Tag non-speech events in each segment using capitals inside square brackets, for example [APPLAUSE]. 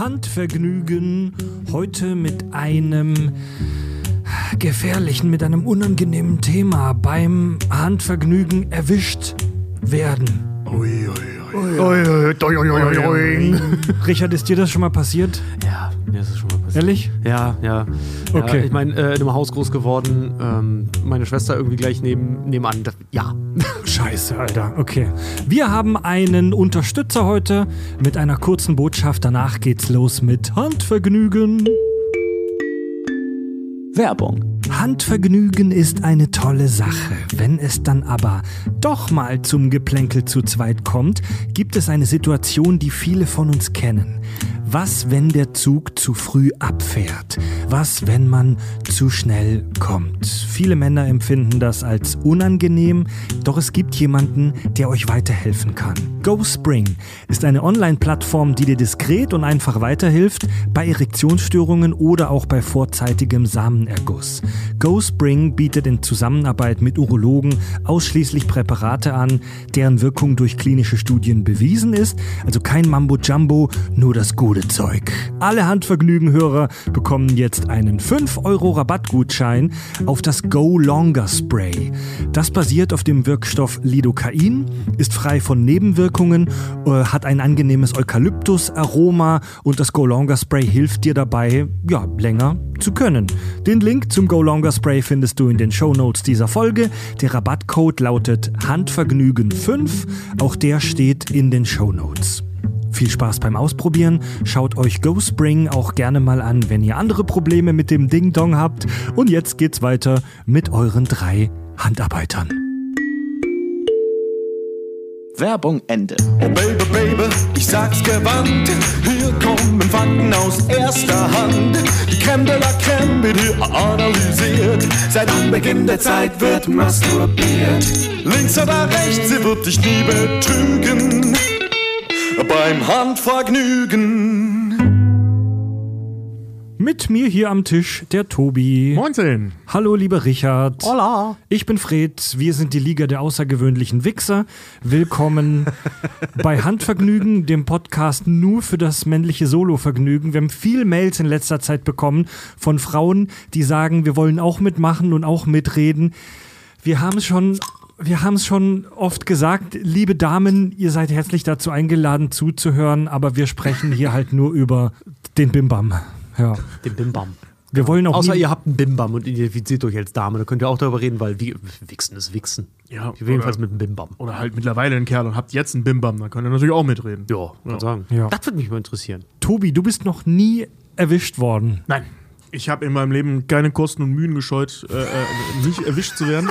Handvergnügen. Heute mit einem gefährlichen, mit einem unangenehmen Thema. Beim Handvergnügen erwischt werden. Ui, ui, ui. Richard, ist dir das schon mal passiert? Ja, mir ist es schon mal passiert. Ehrlich? Ja, ja. Okay. Ja, ich meine, äh, in einem Haus groß geworden, ähm, meine Schwester irgendwie gleich neben, nebenan. Das, ja. [LAUGHS] Scheiße, Alter. Okay. Wir haben einen Unterstützer heute mit einer kurzen Botschaft. Danach geht's los mit Handvergnügen. Werbung. Handvergnügen ist eine tolle Sache. Wenn es dann aber doch mal zum Geplänkel zu zweit kommt, gibt es eine Situation, die viele von uns kennen. Was, wenn der Zug zu früh abfährt? Was, wenn man zu schnell kommt? Viele Männer empfinden das als unangenehm, doch es gibt jemanden, der euch weiterhelfen kann. GoSpring ist eine Online-Plattform, die dir diskret und einfach weiterhilft bei Erektionsstörungen oder auch bei vorzeitigem Samenerguss. GoSpring bietet in Zusammenarbeit mit Urologen ausschließlich Präparate an, deren Wirkung durch klinische Studien bewiesen ist, also kein Mambo-Jumbo, nur das gute Zeug. Alle Handvergnügen-Hörer bekommen jetzt einen 5 Euro Rabattgutschein auf das Go Longer Spray. Das basiert auf dem Wirkstoff Lidocain, ist frei von Nebenwirkungen, äh, hat ein angenehmes Eukalyptus-Aroma und das Go Longer Spray hilft dir dabei, ja, länger zu können. Den Link zum Go Longer Spray findest du in den Show Notes dieser Folge. Der Rabattcode lautet Handvergnügen5. Auch der steht in den Show Notes. Viel Spaß beim Ausprobieren. Schaut euch GoSpring auch gerne mal an, wenn ihr andere Probleme mit dem Ding Dong habt. Und jetzt geht's weiter mit euren drei Handarbeitern. Werbung Ende. Oh Baby, Baby, ich sag's gewandt. Hier kommen Fakten aus erster Hand. Die Creme de la Creme wird hier analysiert. Seit Anbeginn der Zeit wird masturbiert. Links oder rechts, sie wird dich nie betrügen. Beim Handvergnügen. Mit mir hier am Tisch der Tobi. Moinsen. Hallo, lieber Richard. Hola. Ich bin Fred, wir sind die Liga der außergewöhnlichen Wichser. Willkommen [LAUGHS] bei Handvergnügen, dem Podcast nur für das männliche Solovergnügen. Wir haben viel Mails in letzter Zeit bekommen von Frauen, die sagen, wir wollen auch mitmachen und auch mitreden. Wir haben es schon. Wir haben es schon oft gesagt, liebe Damen, ihr seid herzlich dazu eingeladen zuzuhören, aber wir sprechen hier halt nur über den Bimbam. Ja. Den Bimbam. Wir wollen auch Außer ihr habt einen Bimbam und identifiziert euch als Dame. Da könnt ihr auch darüber reden, weil wie, Wichsen ist Wichsen. Ja, Jedenfalls mit einem Bimbam. Oder halt mittlerweile ein Kerl und habt jetzt einen Bimbam, dann könnt ihr natürlich auch mitreden. Ja, kann sagen. Ja. Das würde mich mal interessieren. Tobi, du bist noch nie erwischt worden. Nein. Ich habe in meinem Leben keine Kosten und Mühen gescheut, äh, äh, nicht erwischt zu werden.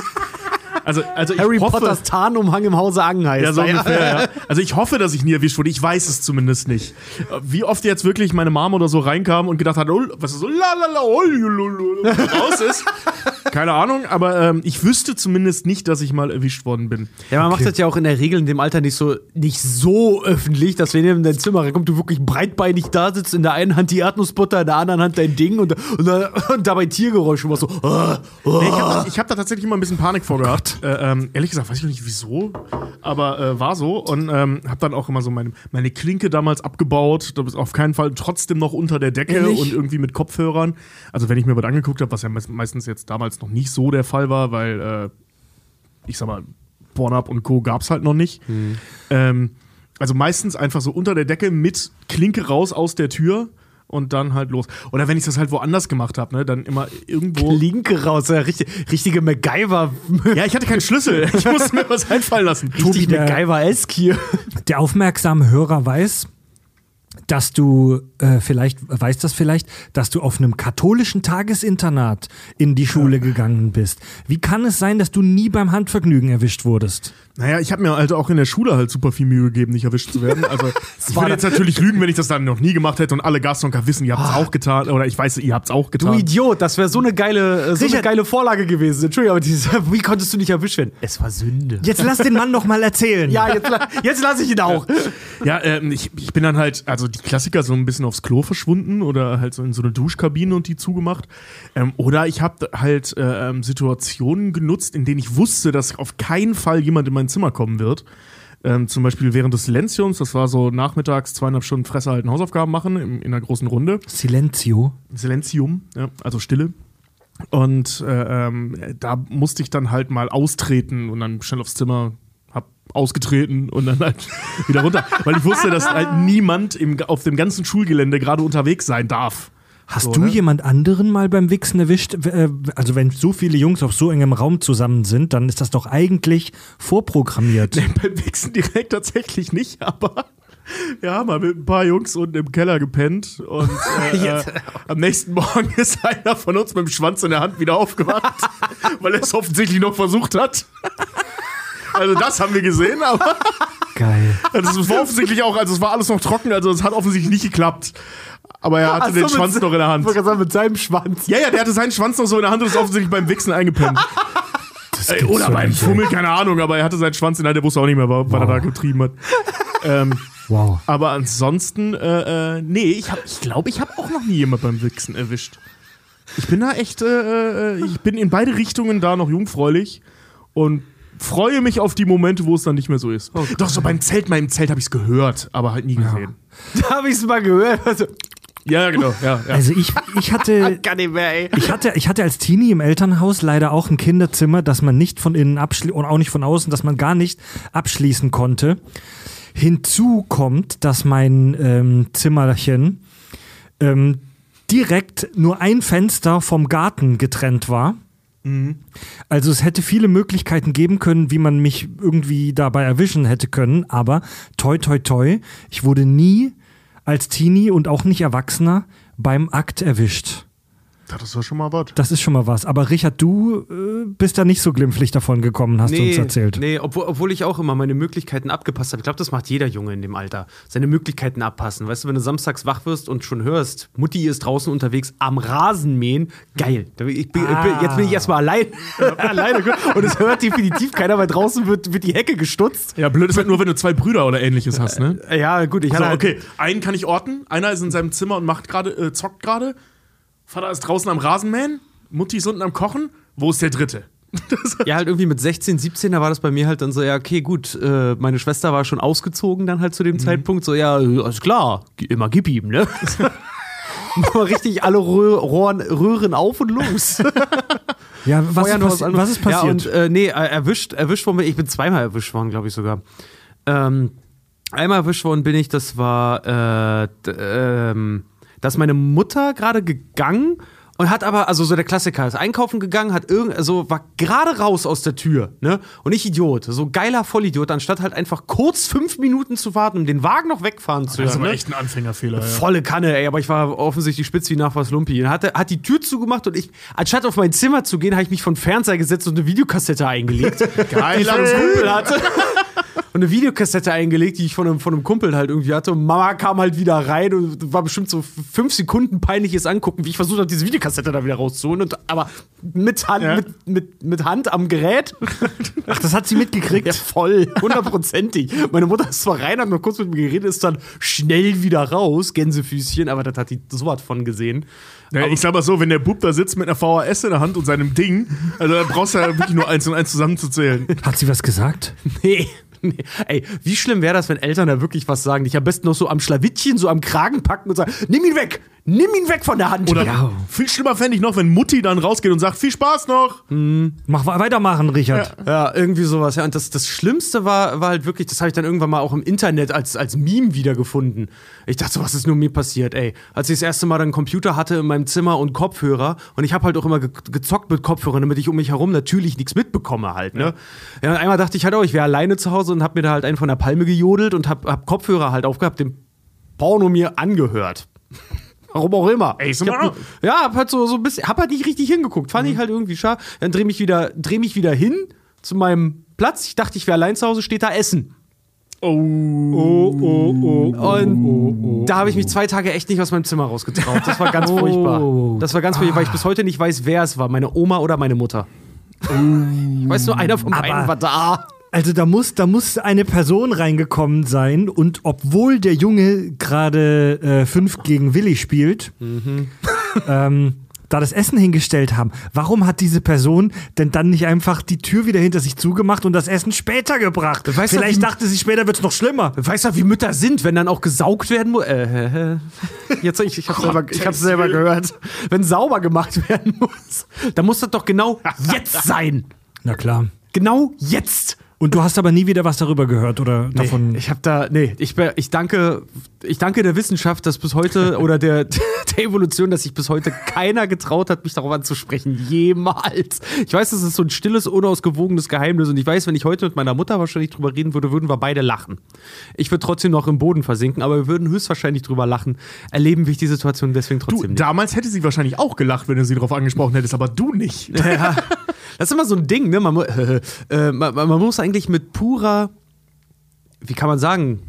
Also, also ich Harry hoffe, Potters Tarnumhang im Hause Angen heißt. Ja, so [LAUGHS] ungefähr, ja. Also ich hoffe, dass ich nie erwischt wurde. Ich weiß es zumindest nicht. Wie oft jetzt wirklich meine Mom oder so reinkam und gedacht hat, oh, was ist so lalala, oh, lululu, raus ist. Keine Ahnung, aber ähm, ich wüsste zumindest nicht, dass ich mal erwischt worden bin. Ja, man macht das ja auch in der Regel in dem Alter nicht so, nicht so öffentlich, dass wenn ihr in dein Zimmer reinkommt, du wirklich breitbeinig da sitzt, in der einen Hand die Erdnussbutter, in der anderen Hand dein Ding und, und, und dabei Tiergeräusche machst so. ah, ah. Nee, ich habe da, hab da tatsächlich immer ein bisschen Panik vor gehabt. Äh, ähm, ehrlich gesagt, weiß ich noch nicht wieso, aber äh, war so. Und ähm, habe dann auch immer so meine, meine Klinke damals abgebaut. Das ist auf keinen Fall trotzdem noch unter der Decke Ehrlich? und irgendwie mit Kopfhörern. Also wenn ich mir was angeguckt habe, was ja meist- meistens jetzt damals noch nicht so der Fall war, weil äh, ich sag mal, Pornhub und Co. gab's halt noch nicht. Ähm, also meistens einfach so unter der Decke mit Klinke raus aus der Tür und dann halt los. Oder wenn ich das halt woanders gemacht habe, ne, dann immer irgendwo. Linke raus, ja, richtig, richtige MacGyver. [LAUGHS] Ja, ich hatte keinen Schlüssel. Ich musste mir was einfallen lassen. Richtig der- MacGyver-esque hier. Der aufmerksame Hörer weiß, dass du äh, vielleicht, weiß das vielleicht, dass du auf einem katholischen Tagesinternat in die Schule gegangen bist. Wie kann es sein, dass du nie beim Handvergnügen erwischt wurdest? Naja, ich habe mir halt auch in der Schule halt super viel Mühe gegeben, nicht erwischt zu werden. Also [LAUGHS] ich war würde jetzt natürlich lügen, wenn ich das dann noch nie gemacht hätte und alle Gastonker wissen, ihr habt es auch getan. Oder ich weiß, ihr habt es auch Du getan. Idiot, das wäre so eine geile, äh, so eine geile Vorlage gewesen. Entschuldigung, aber dieses, [LAUGHS] wie konntest du nicht erwischt werden? Es war Sünde. Jetzt lass den Mann noch mal erzählen. [LAUGHS] Ja, jetzt, jetzt lasse ich ihn auch. Ja, ähm, ich, ich bin dann halt, also die Klassiker so ein bisschen aufs Klo verschwunden oder halt so in so eine Duschkabine und die zugemacht. Ähm, oder ich habe halt äh, Situationen genutzt, in denen ich wusste, dass auf keinen Fall jemand in mein Zimmer kommen wird. Ähm, zum Beispiel während des Silenziums, das war so nachmittags zweieinhalb Stunden Fresse halten, Hausaufgaben machen im, in einer großen Runde. Silenzio. Silenzium, ja, also Stille. Und äh, ähm, da musste ich dann halt mal austreten und dann schnell aufs Zimmer, ausgetreten und dann halt [LAUGHS] wieder runter. Weil ich wusste, dass halt niemand im, auf dem ganzen Schulgelände gerade unterwegs sein darf. Hast So, du ne? jemand anderen mal beim Wichsen erwischt? Äh, Also wenn so viele Jungs auf so engem Raum zusammen sind, dann ist das doch eigentlich vorprogrammiert. Beim Wichsen direkt tatsächlich nicht, aber [LAUGHS] wir haben mal mit ein paar Jungs unten im Keller gepennt und [LAUGHS] äh, äh, am nächsten Morgen ist einer von uns mit dem Schwanz in der Hand wieder aufgewacht, weil er es offensichtlich noch versucht hat. Also das haben wir gesehen, aber [LAUGHS] Geil. also es war offensichtlich auch, also es war alles noch trocken, also es hat offensichtlich nicht geklappt. Aber er hatte Ach so, den Schwanz noch in der Ich Hand. wollte gerade sagen, mit seinem Schwanz. Ja, ja, der hatte seinen Schwanz noch so in der Hand und ist offensichtlich beim Wichsen eingepennt. [LAUGHS] Das Ey, oder doch beim. Fummel, keine Ahnung, aber er hatte seinen Schwanz in der Hand, der wusste auch nicht mehr, was er Wow. da getrieben hat. ähm, Wow. aber ansonsten, äh, äh, nee, ich, hab, ich glaube, ich habe auch noch nie jemand beim Wichsen erwischt. Ich bin da echt, äh, äh, ich bin in beide Richtungen da noch jungfräulich und freue mich auf die Momente, wo es dann nicht mehr so ist. Doch, so beim Zelt, im Zelt habe ich es gehört, aber halt nie gesehen. Da habe ich es mal gehört. Also, Ja, ja genau, ja. ja. Also ich, ich hatte [LAUGHS] mehr, ey. Ich hatte, ich hatte als Teenie im Elternhaus leider auch ein Kinderzimmer, das man nicht von innen abschließen und auch nicht von außen, das man gar nicht abschließen konnte. Hinzu kommt, dass mein ähm, Zimmerchen ähm, direkt nur ein Fenster vom Garten getrennt war. Also es hätte viele Möglichkeiten geben können, wie man mich irgendwie dabei erwischen hätte können, aber toi toi toi, ich wurde nie als Teenie und auch nicht Erwachsener beim Akt erwischt. Das war schon mal was. Das ist schon mal was. Aber Richard, du äh, bist da nicht so glimpflich davon gekommen, hast du uns erzählt. Nee, obwohl, obwohl ich auch immer meine Möglichkeiten abgepasst habe. Ich glaube, das macht jeder Junge in dem Alter. Seine Möglichkeiten abpassen. Weißt du, wenn du samstags wach wirst und schon hörst, Mutti ist draußen unterwegs am Rasen mähen, geil. Bin- Ich bin, ich bin, jetzt bin ich erstmal allein. [LAUGHS] alleine. Und es hört definitiv keiner, weil draußen wird, wird die Hecke gestutzt. Ja, blöd ist halt nur, wenn du zwei Brüder oder ähnliches hast, ne? Ja, gut, ich Also, hatte okay, einen kann ich orten, einer ist in seinem Zimmer und macht gerade, äh, zockt gerade. Vater ist draußen am Rasenmähen, Mutti ist unten am Kochen. Wo ist der dritte? [LAUGHS] Ja, halt irgendwie mit 16, 17, da war das bei mir halt dann so, ja, okay, gut, äh, meine Schwester war schon ausgezogen dann halt zu dem Zeitpunkt, so, ja, äh, alles klar, immer gib ihm, ne? [LAUGHS] Mal richtig alle Rohren, Röhren auf und los. [LAUGHS] Ja, was, ist, anderes. was ist passiert? Ja, und äh, nee, erwischt, erwischt worden ich bin zweimal erwischt worden, glaube ich sogar. Ähm, einmal erwischt worden bin ich, das war, äh, d- ähm, dass meine Mutter gerade gegangen und hat aber, also so der Klassiker, ist einkaufen gegangen, hat irgend, also war gerade raus aus der Tür, ne? Und ich Idiot, so geiler Vollidiot, anstatt halt einfach kurz fünf Minuten zu warten, um den Wagen noch wegfahren zu Das ist aber Ne? echt ein Anfängerfehler. Ja. Volle Kanne, ey, aber ich war offensichtlich spitz wie nach was Lumpi. Hat, er- hat die Tür zugemacht und ich, anstatt auf mein Zimmer zu gehen, habe ich mich von Fernseher gesetzt und eine Videokassette eingelegt. [LAUGHS] Geil, die ich von einem Kumpel hatte. [LAUGHS] [LAUGHS] Und eine Videokassette eingelegt, die ich von einem, von einem Kumpel halt irgendwie hatte. Und Mama kam halt wieder rein und war bestimmt so fünf Sekunden peinliches Angucken, wie ich versucht habe, diese Videokassette da wieder rauszuholen. Und, aber mit Hand, Ja. mit, mit, mit Hand am Gerät. Ach, das hat sie mitgekriegt. Ja, voll, hundertprozentig. Meine Mutter ist zwar rein, hat noch kurz mit mir geredet, ist dann schnell wieder raus, Gänsefüßchen, aber das hat die so was von gesehen. Ja, ich sag mal so, wenn der Bub da sitzt mit einer VHS in der Hand und seinem Ding, also da brauchst du ja wirklich nur eins und eins zusammenzuzählen. Hat sie was gesagt? Nee. Nee. [LAUGHS] Ey, wie schlimm wäre das, wenn Eltern da wirklich was sagen? Dich am besten noch so am Schlawittchen, so am Kragen packen und sagen: Nimm ihn weg! Nimm ihn weg von der Hand! Oder Ja. viel schlimmer fände ich noch, wenn Mutti dann rausgeht und sagt, viel Spaß noch. Mach wa- weitermachen, Richard. Ja, irgendwie sowas. Ja, und das, das Schlimmste war, war halt wirklich, das habe ich dann irgendwann mal auch im Internet als, als Meme wiedergefunden. Ich dachte, so, was ist nur mir passiert, ey? Als ich das erste Mal dann einen Computer hatte in meinem Zimmer und Kopfhörer und ich habe halt auch immer ge gezockt mit Kopfhörern, damit ich um mich herum natürlich nichts mitbekomme halt, ne? Ja, und einmal dachte ich halt auch, ich wäre alleine zu Hause und hab mir da halt einen von der Palme gejodelt und hab, hab Kopfhörer halt aufgehabt, den Porno mir angehört. [LAUGHS] Warum auch immer. Ey, ich hab, ja, hab halt so, so ein bisschen, hab halt nicht richtig hingeguckt. Fand ich halt irgendwie schade. Dann dreh mich wieder, dreh mich wieder hin zu meinem Platz. Ich dachte, ich wäre allein zu Hause, steht da Essen. Oh, Und da habe ich mich zwei Tage echt nicht aus meinem Zimmer rausgetraut. Das war ganz [LAUGHS] furchtbar. Das war ganz furchtbar, weil ich bis heute nicht weiß, wer es war. Meine Oma oder meine Mutter. Ich weiß nur, einer von beiden war da. Also da muss, da muss eine Person reingekommen sein und obwohl der Junge gerade äh, fünf gegen Willi spielt, ähm, da das Essen hingestellt haben, warum hat diese Person denn dann nicht einfach die Tür wieder hinter sich zugemacht und das Essen später gebracht? Weißt du, Vielleicht wie- dachte sie, später wird's noch schlimmer. Weißt du, wie Mütter sind, wenn dann auch gesaugt werden muss? Äh, jetzt, ich, ich hab's selber, ich hab's selber gehört. Wenn sauber gemacht werden muss, dann muss das doch genau [LAUGHS] jetzt sein. Na klar. Genau jetzt. Und du hast aber nie wieder was darüber gehört oder davon. Nee, ich habe da, nee, ich, ich danke, ich danke der Wissenschaft, dass bis heute [LAUGHS] oder der, der Evolution, dass sich bis heute keiner getraut hat, mich darauf anzusprechen. Jemals. Ich weiß, das ist so ein stilles, unausgewogenes Geheimnis und ich weiß, wenn ich heute mit meiner Mutter wahrscheinlich drüber reden würde, würden wir beide lachen. Ich würde trotzdem noch im Boden versinken, aber wir würden höchstwahrscheinlich drüber lachen. Erleben wir die Situation deswegen Du, trotzdem nicht. damals hätte sie wahrscheinlich auch gelacht, wenn du sie darauf angesprochen hättest, aber du nicht. Ja. Das ist immer so ein Ding, ne? Man, [LAUGHS] äh, man, man muss eigentlich mit purer, wie kann man sagen,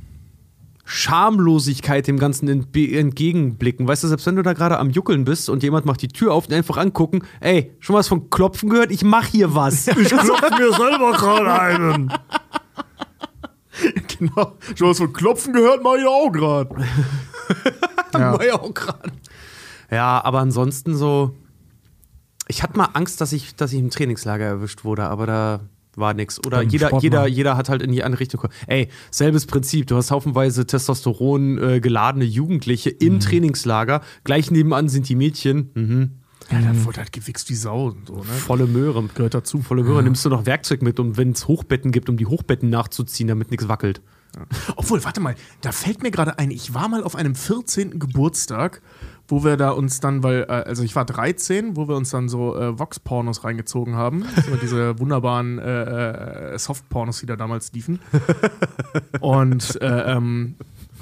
Schamlosigkeit dem Ganzen entgegenblicken. Weißt du, selbst wenn du da gerade am Juckeln bist und jemand macht die Tür auf und einfach angucken, ey, schon was von Klopfen gehört? Ich mach hier was. [LAUGHS] Ich klopfe mir selber gerade einen. [LAUGHS] genau. Schon was von Klopfen gehört, mach ich auch gerade. [LAUGHS] ja. War ja auch gerade. Ja, aber ansonsten so. Ich hatte mal Angst, dass ich, dass ich im Trainingslager erwischt wurde, aber da war nix. Oder jeder, Sport jeder, jeder hat halt in die andere Richtung. geguckt. Ey, selbes Prinzip. Du hast haufenweise Testosteron äh, geladene Jugendliche im Trainingslager. Gleich nebenan sind die Mädchen. Mhm. Ja, dann wurde halt gewichst wie Sau so, ne? Volle Möhre. Gehört dazu. Volle Möhre. Nimmst du noch Werkzeug mit, um wenn es Hochbetten gibt, um die Hochbetten nachzuziehen, damit nichts wackelt. Obwohl, warte mal, da fällt mir gerade ein, ich war mal auf einem 14. Geburtstag, wo wir da uns dann, weil, äh, also ich war 13, wo wir uns dann so äh, Vox-Pornos reingezogen haben. Diese [LAUGHS] wunderbaren äh, äh, Soft-Pornos, die da damals liefen. Und äh, ähm,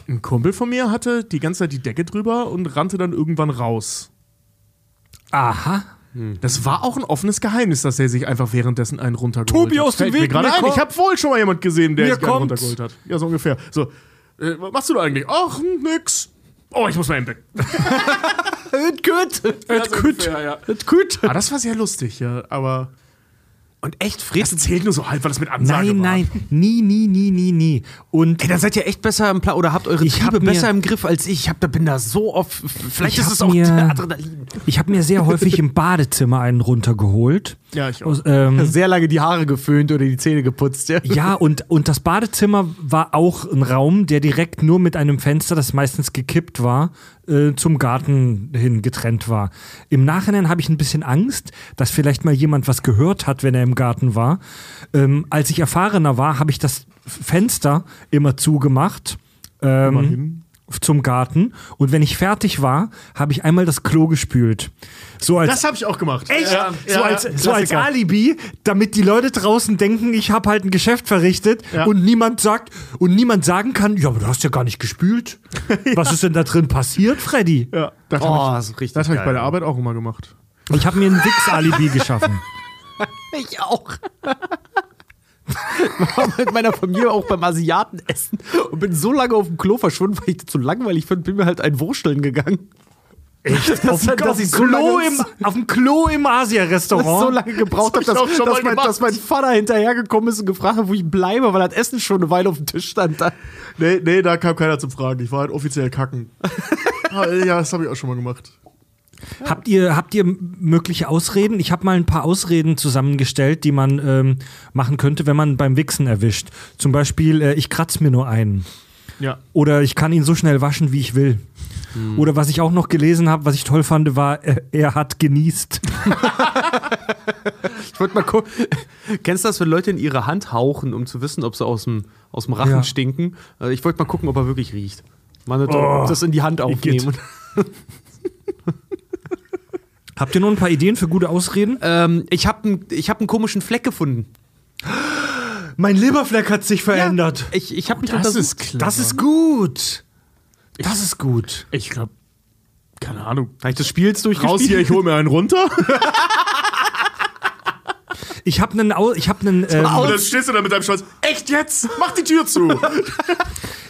ein Kumpel von mir hatte die ganze Zeit die Decke drüber und rannte dann irgendwann raus. Aha. Das war auch ein offenes Geheimnis, dass er sich einfach währenddessen einen runtergeholt Tobi, hat. aus dem mir Weg, mir ein. kommt- Ich habe wohl schon mal jemand gesehen, der Mir sich einen runtergeholt hat. Ja, so ungefähr. So, äh, was machst du da eigentlich? Ach, nix. Oh, ich muss mal eben weg. Et so ungefähr, ja. Et gut. Ah, das war sehr lustig, ja, aber Und echt, Fred, das zählt nur so halb, weil das mit Ansage Nein, war. nein, nie, nie, nie, nie, nie. Und Ey, da seid ihr echt besser im Plan oder habt eure Ich hab Triebe mir- besser im Griff als ich. Ich hab, da bin da so oft. Vielleicht Ich ist hab es auch mir- Adrenalin. ich habe mir sehr häufig im Badezimmer einen runtergeholt. Ja, ich auch. Aus, ähm, Sehr lange die Haare geföhnt oder die Zähne geputzt, ja. Ja, und, und das Badezimmer war auch ein Raum, der direkt nur mit einem Fenster, das meistens gekippt war, äh, zum Garten hin getrennt war. Im Nachhinein habe ich ein bisschen Angst, dass vielleicht mal jemand was gehört hat, wenn er im Garten war. Ähm, als ich erfahrener war, habe ich das Fenster immer zugemacht. Ähm, Immerhin. Zum Garten und wenn ich fertig war, habe ich einmal das Klo gespült. So als Das habe ich auch gemacht. Echt? Ja, so, ja, als, so als. Alibi, damit die Leute draußen denken, ich habe halt ein Geschäft verrichtet Ja. und niemand sagt und niemand sagen kann, ja, aber du hast ja gar nicht gespült. [LAUGHS] Was ist denn da drin passiert, Freddy? Ja, das Oh, habe ich, das hab ich bei der Arbeit auch immer gemacht. Ich habe mir ein Wix-Alibi geschaffen. [LAUGHS] Ich auch. War [LAUGHS] mit meiner Familie auch beim Asiaten essen und bin so lange auf dem Klo verschwunden, weil ich das so langweilig fand, bin mir halt ein Wursteln gegangen. Echt? [LAUGHS] auf, dem- auf, dem ich so Klo lange, im, auf dem Klo im dass ich Asia-Restaurant. so lange gebraucht habe, Das hab dass, dass, mein, dass mein Vater hinterhergekommen ist und gefragt hat, wo ich bleibe, weil das Essen schon eine Weile auf dem Tisch stand. Da. Nee, nee, da kam keiner zum Fragen. Ich war halt offiziell kacken. [LAUGHS] Ah, ja, das habe ich auch schon mal gemacht. Habt ihr, habt ihr mögliche Ausreden? Ich habe mal ein paar Ausreden zusammengestellt, die man ähm, machen könnte, wenn man beim Wichsen erwischt. Zum Beispiel, äh, ich kratz mir nur einen. Ja. Oder ich kann ihn so schnell waschen, wie ich will. Oder was ich auch noch gelesen habe, was ich toll fand, war, er, er hat genießt. [LAUGHS] Ich wollte mal gucken. Kennst du das, wenn Leute in ihre Hand hauchen, um zu wissen, ob sie aus dem, aus dem Rachen Ja. stinken? Also ich wollte mal gucken, ob er wirklich riecht. Mal das in die Hand aufnehmen. [LAUGHS] [LAUGHS] Habt ihr noch ein paar Ideen für gute Ausreden? Ähm, ich habe ich hab einen komischen Fleck gefunden. Mein Leberfleck hat sich verändert. Ich, ich habe mich Das untersucht. ist. Das ist gut. Das ist gut. Ich glaube, keine Ahnung. Habe ich das Spiels durchgespielt? Raus hier, ich hole mir einen runter. [LAUGHS] Ich habe einen, Au- ich habe einen, ähm, Und dann stehst du da mit deinem Stolz. Echt jetzt? Mach die Tür zu. [LAUGHS]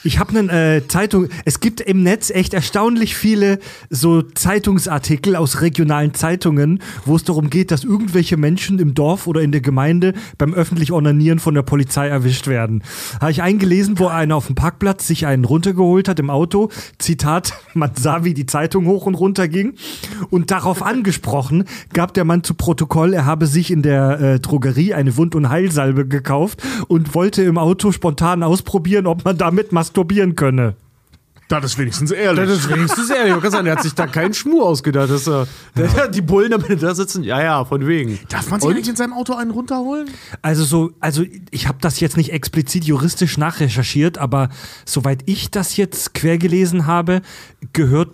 Ich habe einen äh, Zeitung. Es gibt im Netz echt erstaunlich viele so Zeitungsartikel aus regionalen Zeitungen, wo es darum geht, dass irgendwelche Menschen im Dorf oder in der Gemeinde beim öffentlich Onanieren von der Polizei erwischt werden. Habe ich eingelesen, wo einer auf dem Parkplatz sich einen runtergeholt hat im Auto. Zitat: [LAUGHS] Man sah, wie die Zeitung hoch und runter ging. Und darauf angesprochen gab der Mann zu Protokoll, er habe sich in der äh, Drogerie eine Wund- und Heilsalbe gekauft und wollte im Auto spontan ausprobieren, ob man damit masturbieren könne. Das ist wenigstens ehrlich. Das ist wenigstens ehrlich. Ich kann sagen, der hat sich da keinen Schmuh ausgedacht. Das, äh, der, die Bullen, damit da sitzen, ja, ja, von wegen. Darf man sich eigentlich in seinem Auto einen runterholen? Also so, also ich habe das jetzt nicht explizit juristisch nachrecherchiert, aber soweit ich das jetzt quer gelesen habe, gehört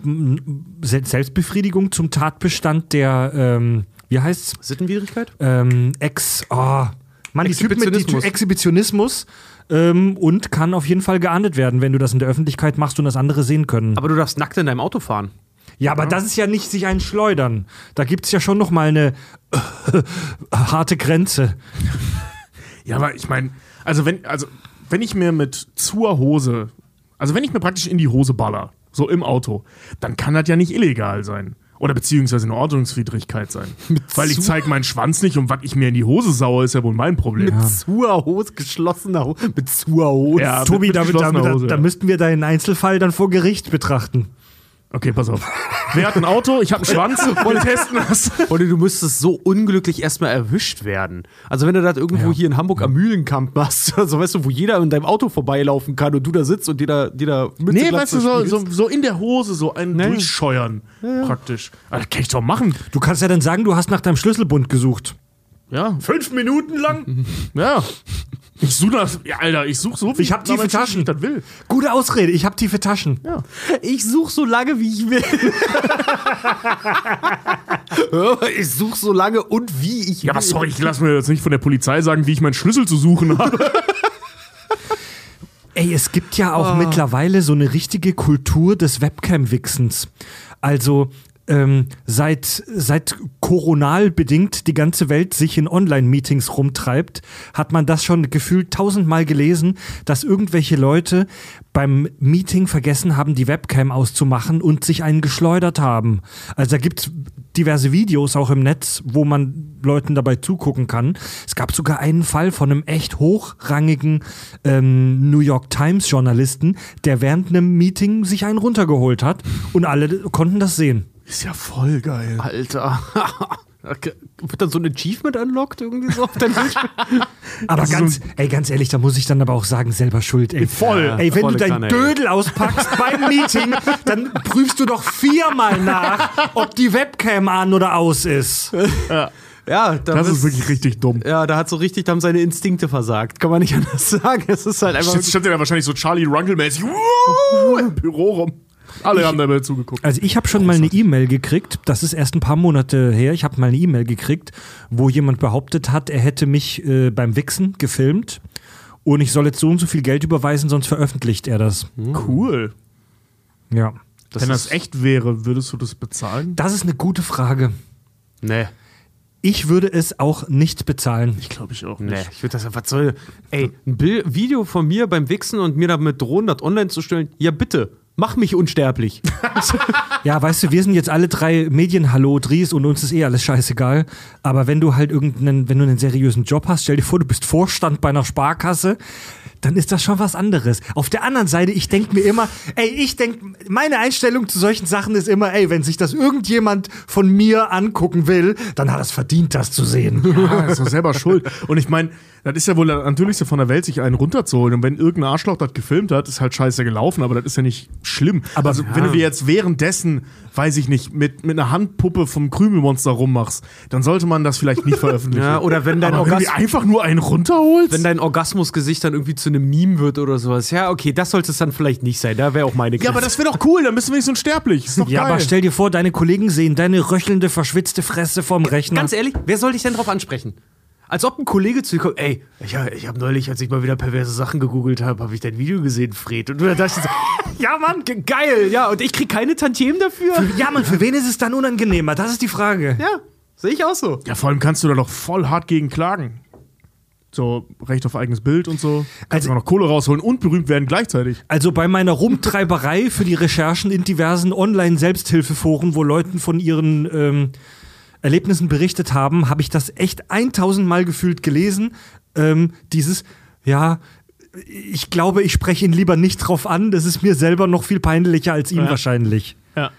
Selbstbefriedigung zum Tatbestand der, ähm, wie heißt's? Sittenwidrigkeit? Ähm, Ex, oh, Mann, die Typen mit die Exhibitionismus. Ähm, und kann auf jeden Fall geahndet werden, wenn du das in der Öffentlichkeit machst und das andere sehen können. Aber du darfst nackt in deinem Auto fahren. Ja, aber das ist ja nicht sich einen schleudern. Da gibt's ja schon noch mal eine [LAUGHS] harte Grenze. Ja, aber ich meine, also wenn, also wenn ich mir mit zur Hose, also wenn ich mir praktisch in die Hose baller, so im Auto, dann kann das ja nicht illegal sein. Oder beziehungsweise eine Ordnungswidrigkeit sein. [LAUGHS] Weil ich zeige meinen Schwanz nicht und was ich mir in die Hose saue, ist ja wohl mein Problem. Mit zur Hose, geschlossener Hose. Mit zur Hose. Ja, Tobi, mit da, da, geschlossener da, Hose, da ja. müssten wir deinen Einzelfall dann vor Gericht betrachten. Okay, pass auf. Wer hat ein Auto? Ich habe einen Schwanz. [LAUGHS] Wir testen das. Oder du müsstest so unglücklich erstmal erwischt werden. Also wenn du das irgendwo hier in Hamburg am Mühlenkamp machst, also [LAUGHS] weißt du, wo jeder in deinem Auto vorbeilaufen kann und du da sitzt und dir da, dir da mit Nee, weißt du, so, so, so in der Hose so einen Nee. durchscheuern. Praktisch. Ah, das kann ich doch machen. Du kannst ja dann sagen, du hast nach deinem Schlüsselbund gesucht. Ja. Fünf Minuten lang? [LAUGHS] Ja. Ich suche das. Ja, Alter, ich suche so viel. Ich hab tiefe Taschen. wie Ich das will. Gute Ausrede, ich habe tiefe Taschen. Ja. Ich suche so lange, wie ich will. [LAUGHS] ich suche so lange und wie ich will. Ja, was sorry, ich lasse mir jetzt nicht von der Polizei sagen, wie ich meinen Schlüssel zu suchen habe. [LAUGHS] Ey, es gibt ja auch mittlerweile so eine richtige Kultur des Webcam-Wichsens. Also ähm, seit, seit koronal bedingt die ganze Welt sich in Online-Meetings rumtreibt, hat man das schon gefühlt tausendmal gelesen, dass irgendwelche Leute beim Meeting vergessen haben, die Webcam auszumachen und sich einen geschleudert haben. Also da gibt's diverse Videos auch im Netz, wo man Leuten dabei zugucken kann. Es gab sogar einen Fall von einem echt hochrangigen ähm, New York Times Journalisten, der während einem Meeting sich einen runtergeholt hat und alle konnten das sehen. Ist ja voll geil. Alter. [LAUGHS] Okay. Wird dann so ein Achievement unlocked irgendwie so auf deinem Bildschirm? [LAUGHS] Aber ist ganz, so ey, ganz ehrlich, da muss ich dann aber auch sagen, selber schuld, ey. Voll. Ey, wenn du dein Kanne, ey. Dödel auspackst beim Meeting, dann prüfst du doch viermal nach, ob die Webcam an oder aus ist. ja, da Das ist bist- wirklich richtig dumm. Ja, da hat so richtig, da haben seine Instinkte versagt. Kann man nicht [LAUGHS] anders sagen. Es ist halt einfach. Jetzt stand ja da wahrscheinlich so Charlie Runkel-mäßig im Büro rum. Alle haben dabei zugeguckt. Also ich habe schon mal eine E-Mail gekriegt, das ist erst ein paar Monate her, ich habe mal eine E-Mail gekriegt, wo jemand behauptet hat, er hätte mich äh, beim Wichsen gefilmt und ich soll jetzt so und so viel Geld überweisen, sonst veröffentlicht er das. Cool. Ja. Wenn das echt wäre, würdest du das bezahlen? Das ist eine gute Frage. Nee. Ich würde es auch nicht bezahlen. Ich glaube ich auch Nee, nicht. ich würde das, was soll, ey, ein Bild, Video von mir beim Wichsen und mir damit drohen, das online zu stellen, ja bitte, mach mich unsterblich. Ja, weißt du, wir sind jetzt alle drei Medienhallo-Dries und uns ist eh alles scheißegal. Aber wenn du halt irgendeinen, wenn du einen seriösen Job hast, stell dir vor, du bist Vorstand bei einer Sparkasse, dann ist das schon was anderes. Auf der anderen Seite, ich denke mir immer, ey, ich denke, meine Einstellung zu solchen Sachen ist immer, ey, wenn sich das irgendjemand von mir angucken will, dann hat er es verdient, das zu sehen. Ja, ist doch selber schuld. Und ich meine, das ist ja wohl das Natürlichste von der Welt, sich einen runterzuholen. Und wenn irgendein Arschloch das gefilmt hat, ist halt scheiße gelaufen, aber das ist ja nicht schlimm. Aber also, wenn du dir jetzt währenddessen, weiß ich nicht, mit, mit einer Handpuppe vom Krümelmonster rummachst, dann sollte man das vielleicht nicht veröffentlichen. Ja, oder wenn dein aber wenn du einfach nur einen runterholst? Wenn dein Orgasmusgesicht dann irgendwie zu einem Meme wird oder sowas. Ja, okay, das sollte es dann vielleicht nicht sein. Da wäre auch meine ja, aber das wäre doch cool, dann bist du wenigstens unsterblich. Ist doch Ja, geil. aber stell dir vor, deine Kollegen sehen deine röchelnde, verschwitzte Fresse vom Rechner. Ganz ehrlich, wer soll dich denn drauf ansprechen? Als ob ein Kollege zu dir kommt, ey, ich, ich habe neulich, als ich mal wieder perverse Sachen gegoogelt habe, habe ich dein Video gesehen, Fred. Und du dachtest so, [LAUGHS] ja Mann, ge- geil, ja, und ich krieg keine Tantiemen dafür. ja, Mann, für wen ist es dann unangenehmer? Das ist die Frage. Ja. Sehe ich auch so. Ja, vor allem kannst du da doch voll hart gegen klagen. So, Recht auf eigenes Bild und so. Kannst Also- noch Kohle rausholen und berühmt werden gleichzeitig. Also bei meiner Rumtreiberei für die Recherchen in diversen Online-Selbsthilfeforen, wo Leuten von ihren ähm, Erlebnissen berichtet haben, habe ich das echt 1000 Mal gefühlt gelesen. Ähm, dieses, ja, ich glaube, ich spreche ihn lieber nicht drauf an. Das ist mir selber noch viel peinlicher als ihm Ja. wahrscheinlich. Ja.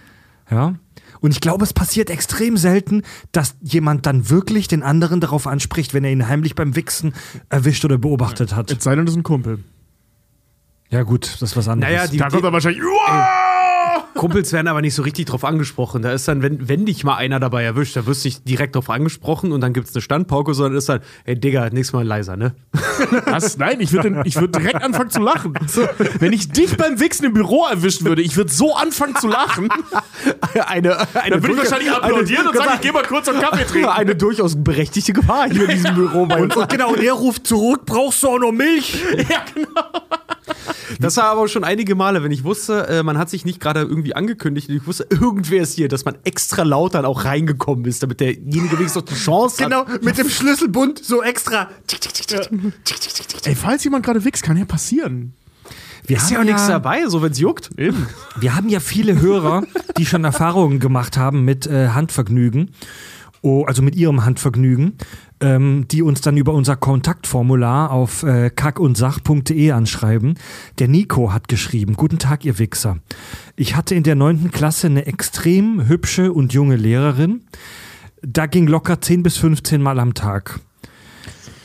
Ja. Und ich glaube, es passiert extrem selten, dass jemand dann wirklich den anderen darauf anspricht, wenn er ihn heimlich beim Wichsen erwischt oder beobachtet hat. Es sei denn, das ist ein Kumpel. Ja, gut, das ist was anderes. Naja, die, Da kommt er wahrscheinlich. Uah! Kumpels werden aber nicht so richtig drauf angesprochen. Da ist dann, wenn, wenn dich mal einer dabei erwischt, da wirst du nicht direkt drauf angesprochen und dann gibt es eine Standpauke, sondern ist dann, ey Digga, nächstes Mal leiser, ne? Was? Nein, ich würde ich würd direkt anfangen zu lachen. Wenn ich dich beim Wichsen im Büro erwischen würde, ich würde so anfangen zu lachen. eine, eine Dann würde ich durchaus- wahrscheinlich applaudieren und sagen, ich geh mal kurz einen Kaffee trinken. [LAUGHS] eine durchaus berechtigte Gefahr hier in diesem Büro bei uns. Und genau, und er ruft zurück, brauchst du auch noch Milch? [LAUGHS] Das war aber schon einige Male, wenn ich wusste, äh, man hat sich nicht gerade irgendwie angekündigt und ich wusste, irgendwer ist hier, dass man extra laut dann auch reingekommen ist, damit derjenige wenigstens noch die Chance Genau, hat. mit dem Schlüsselbund so extra. Ey, falls jemand gerade wichst, kann ja passieren. Wir Ist ja auch nichts dabei, so wenn's juckt. Eben. Wir haben ja viele Hörer, die schon Erfahrungen gemacht haben mit äh, Handvergnügen, oh, also mit ihrem Handvergnügen, ähm, die uns dann über unser Kontaktformular auf äh, kackundsach.de anschreiben. Der Nico hat geschrieben, Guten Tag, ihr Wichser. Ich hatte in der neunten Klasse eine extrem hübsche und junge Lehrerin. Da ging locker 10 bis 15 Mal am Tag.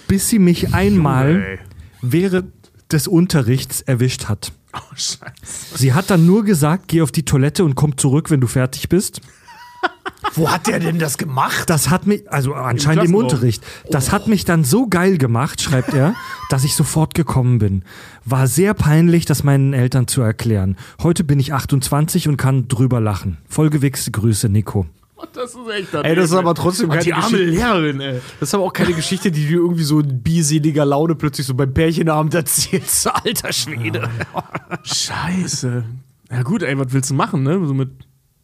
Bis sie mich einmal während des Unterrichts erwischt hat. Oh, scheiße. Sie hat dann nur gesagt, geh auf die Toilette und komm zurück, wenn du fertig bist. Wo hat der denn das gemacht? Das hat mich, also anscheinend im, Klassenraum. Unterricht, das hat mich dann so geil gemacht, schreibt er, [LAUGHS] dass ich sofort gekommen bin. War sehr peinlich, das meinen Eltern zu erklären. Heute bin ich 28 und kann drüber lachen. Vollgewichste Grüße, Nico. Das ist echt Ey, das ist aber trotzdem keine die arme Geschichte. Lehrerin, ey. Das ist aber auch keine Geschichte, die du irgendwie so in bieseliger Laune plötzlich so beim Pärchenabend erzählst. [LAUGHS] Alter Schwede. Scheiße. Ja gut, ey, was willst du machen, ne? So mit,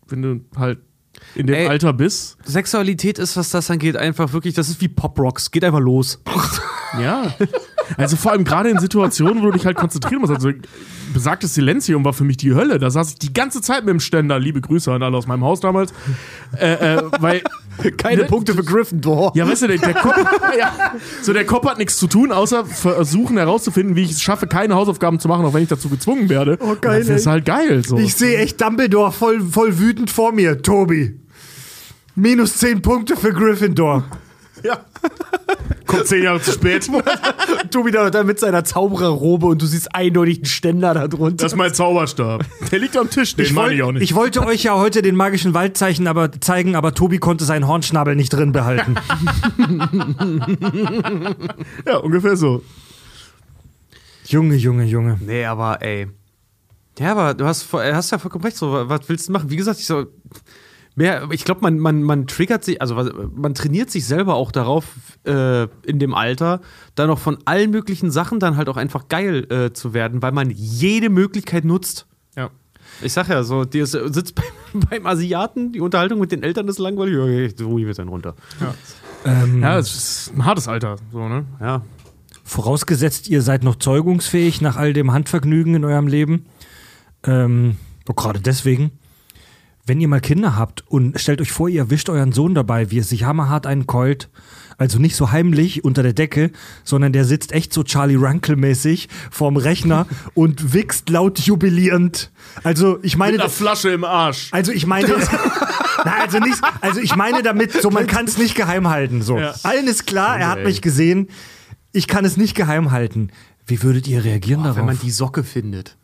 wenn du halt in dem Ey. Alter bist. Sexualität ist, was das angeht, einfach wirklich, das ist wie Pop-Rocks. Geht einfach los. Ja. [LAUGHS] Also vor allem gerade in Situationen, wo du dich halt konzentrieren musst. Also besagtes Silenzium war für mich die Hölle. Da saß ich die ganze Zeit mit dem Ständer. Liebe Grüße an alle aus meinem Haus damals. Äh, äh, weil [LAUGHS] Keine Ne? Punkte für Gryffindor. Ja, weißt du, der, der Kopf, [LAUGHS] ja, so der Kopf hat nichts zu tun, außer versuchen herauszufinden, wie ich es schaffe, keine Hausaufgaben zu machen, auch wenn ich dazu gezwungen werde. Oh, geil, Das ist halt geil. So. sehe echt Dumbledore voll, voll wütend vor mir, Tobi. Minus 10 Punkte für Gryffindor. Ja. Kommt zehn Jahre zu spät. [LAUGHS] Tobi da, da mit seiner Zaubererrobe und du siehst eindeutig einen Ständer da drunter. Das ist mein Zauberstab. Der liegt am Tisch, den meine ich auch nicht. ich wollte euch ja heute den magischen Waldzeichen aber zeigen, aber Tobi konnte seinen Hornschnabel nicht drin behalten. [LAUGHS] ja, ungefähr so. Junge, Junge, Junge. Nee, aber ey. Ja, aber du hast, voll- hast ja vollkommen recht. So, was willst du machen? Wie gesagt, ich so. Mehr, ich glaube, man, man, man triggert sich, also man trainiert sich selber auch darauf, äh, in dem Alter, dann auch von allen möglichen Sachen dann halt auch einfach geil äh, zu werden, weil man jede Möglichkeit nutzt. Ja. Ich sag ja, so, die ist, sitzt beim, [LAUGHS] beim Asiaten, die Unterhaltung mit den Eltern ist langweilig, okay, so ruhig wird dann runter. Ähm, Ja, es ist ein hartes Alter. So, ne? Ja. Vorausgesetzt, ihr seid noch zeugungsfähig nach all dem Handvergnügen in eurem Leben. Ähm, oh, gerade deswegen. Wenn ihr mal Kinder habt und stellt euch vor, ihr erwischt euren Sohn dabei, wie er sich hammerhart einkeult. Also nicht so heimlich unter der Decke, sondern der sitzt echt so Charlie Runkle-mäßig vorm Rechner [LAUGHS] und wichst laut jubilierend. Also ich meine, Mit einer Flasche im Arsch. also ich meine, [LAUGHS] Nein, also nicht, also ich meine damit, so man kann es nicht geheim halten. So, Ja. allen ist klar, er hat mich gesehen. Ich kann es nicht geheim halten. Wie würdet ihr reagieren darauf? Wenn man die Socke findet.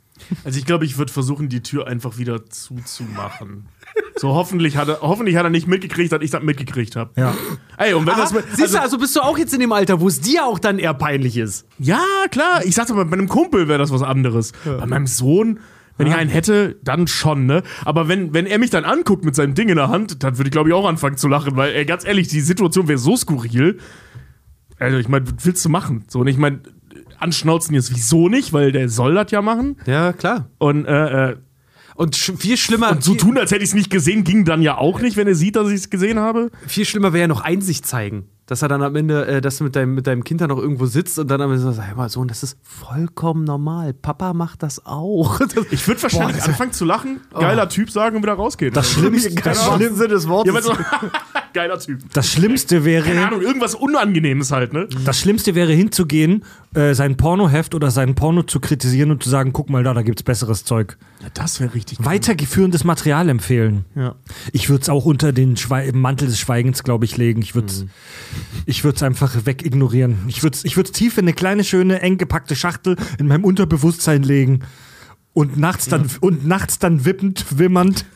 Also ich glaube, ich würde versuchen, die Tür einfach wieder zuzumachen. So, hoffentlich hat er, hoffentlich hat er nicht mitgekriegt, dass ich das mitgekriegt habe. ja. Ey, und wenn das Ah, mit, siehst du, also bist du auch jetzt in dem Alter, wo es dir auch dann eher peinlich ist. Ja, klar. Ich sag's aber, bei einem Kumpel wäre das was anderes. Bei meinem Sohn, wenn ich einen hätte, dann schon, ne? Aber wenn, wenn er mich dann anguckt mit seinem Ding in der Hand, dann würde ich, glaube ich, auch anfangen zu lachen, weil, ey, ganz ehrlich, die Situation wäre so skurril. Also, ich meine, was willst du machen? So, und ich meine, anschnauzen jetzt wieso nicht, weil der soll das ja machen. Ja, klar. Und, äh, äh, Und sch viel schlimmer, Und so tun, als hätte ich es nicht gesehen, ging dann ja auch nicht, wenn er sieht, dass ich es gesehen habe. viel schlimmer wäre ja noch Einsicht zeigen. Dass er dann am Ende, äh, dass du mit deinem, mit deinem Kind dann noch irgendwo sitzt und dann am Ende so, sag mal, Sohn, das ist vollkommen normal. Papa macht das auch. [LAUGHS] Das, Ich würde wahrscheinlich Boah, anfangen zu lachen, geiler Typ sagen und wieder rausgehen. Das Schlimmste, das, Im Schlimm, Sinne des Wortes. ja, so, [LAUGHS] geiler Typ. das Schlimmste Keine wäre, Ahnung, irgendwas Unangenehmes halt, ne? das Schlimmste wäre hinzugehen, äh, sein Pornoheft oder sein Porno zu kritisieren und zu sagen, guck mal da, da gibt's besseres Zeug. Ja, das wäre richtig Weitergeführendes Material empfehlen. Ja. Ich würde es auch unter den Schwe Mantel des Schweigens, glaube ich, legen. Ich würde es ich würd's einfach wegignorieren. Ich würde es ich würd's tief in eine kleine, schöne, eng gepackte Schachtel in meinem Unterbewusstsein legen. Und nachts dann, und nachts dann wippend, wimmernd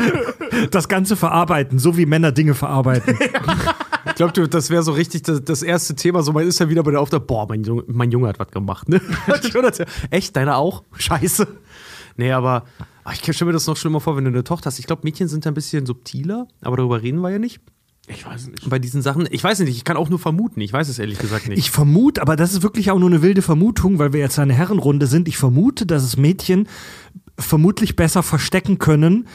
[LAUGHS] das Ganze verarbeiten, so wie Männer Dinge verarbeiten. [LAUGHS] Ich glaube, das wäre so richtig das, das erste Thema. So, man ist ja wieder bei der Aufgabe, boah, mein Junge, mein Junge hat was gemacht. Ne? [LAUGHS] Echt, deiner auch? Scheiße. Nee, aber ach, ich stelle mir das noch schlimmer vor, wenn du eine Tochter hast. Ich glaube, Mädchen sind da ein bisschen subtiler, aber darüber reden wir ja nicht. Ich weiß nicht. Bei diesen Sachen, ich weiß nicht, ich kann auch nur vermuten. Ich weiß es ehrlich gesagt nicht. Ich vermute, aber das ist wirklich auch nur eine wilde Vermutung, weil wir jetzt eine Herrenrunde sind. Ich vermute, dass es Mädchen vermutlich besser verstecken können.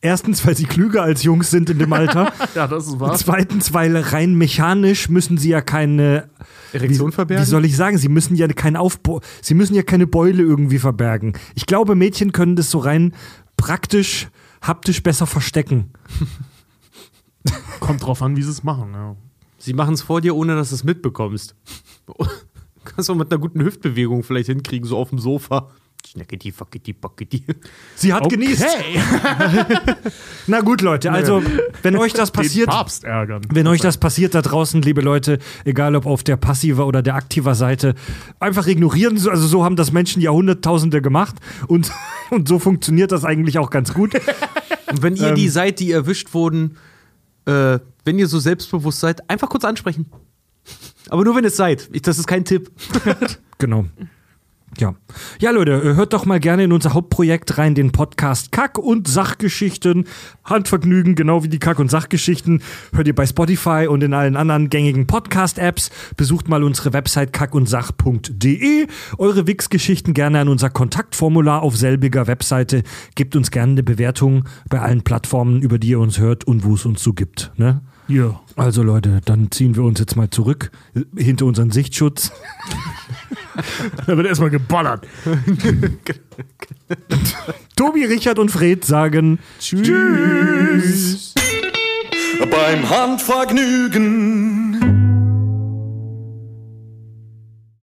Erstens, weil sie klüger als Jungs sind in dem Alter. [LAUGHS] Ja, das ist wahr. Zweitens, weil rein mechanisch müssen sie ja keine Erektion wie, verbergen? Wie soll ich sagen? Sie müssen ja kein Aufbau, sie müssen ja keine Beule irgendwie verbergen. Ich glaube, Mädchen können das so rein praktisch, haptisch besser verstecken. [LAUGHS] [LAUGHS] Kommt drauf an, wie sie es machen. Ja. Sie machen es vor dir, ohne dass du es mitbekommst. [LAUGHS] Kannst du mit einer guten Hüftbewegung vielleicht hinkriegen, so auf dem Sofa. Schnackety, fuckety, buckety. Sie hat genießt. [LAUGHS] Na gut, Leute, also wenn euch das passiert, Papst ärgern. Wenn euch das passiert da draußen, liebe Leute, egal ob auf der passiver oder der aktiver Seite, einfach ignorieren. So- Also so haben das Menschen Jahrhunderttausende gemacht und, und so funktioniert das eigentlich auch ganz gut. Und wenn ihr die seid, die erwischt wurden, äh, wenn ihr so selbstbewusst seid, einfach kurz ansprechen. Aber nur wenn es seid. Ich, das ist kein Tipp. [LAUGHS] Genau. Ja. Ja, Leute, hört doch mal gerne in unser Hauptprojekt rein, den Podcast Kack- und Sachgeschichten. Handvergnügen, genau wie die Kack- und Sachgeschichten, hört ihr bei Spotify und in allen anderen gängigen Podcast-Apps. Besucht mal unsere Website kackundsach.de. Eure Wix-Geschichten gerne an unser Kontaktformular auf selbiger Webseite. Gebt uns gerne eine Bewertung bei allen Plattformen, über die ihr uns hört und wo es uns so gibt. Ne? Ja. Also Leute, dann ziehen wir uns jetzt mal zurück hinter unseren Sichtschutz. [LAUGHS] Da wird erstmal geballert. [LAUGHS] Tobi, Richard und Fred sagen Tschüss. Beim Handvergnügen.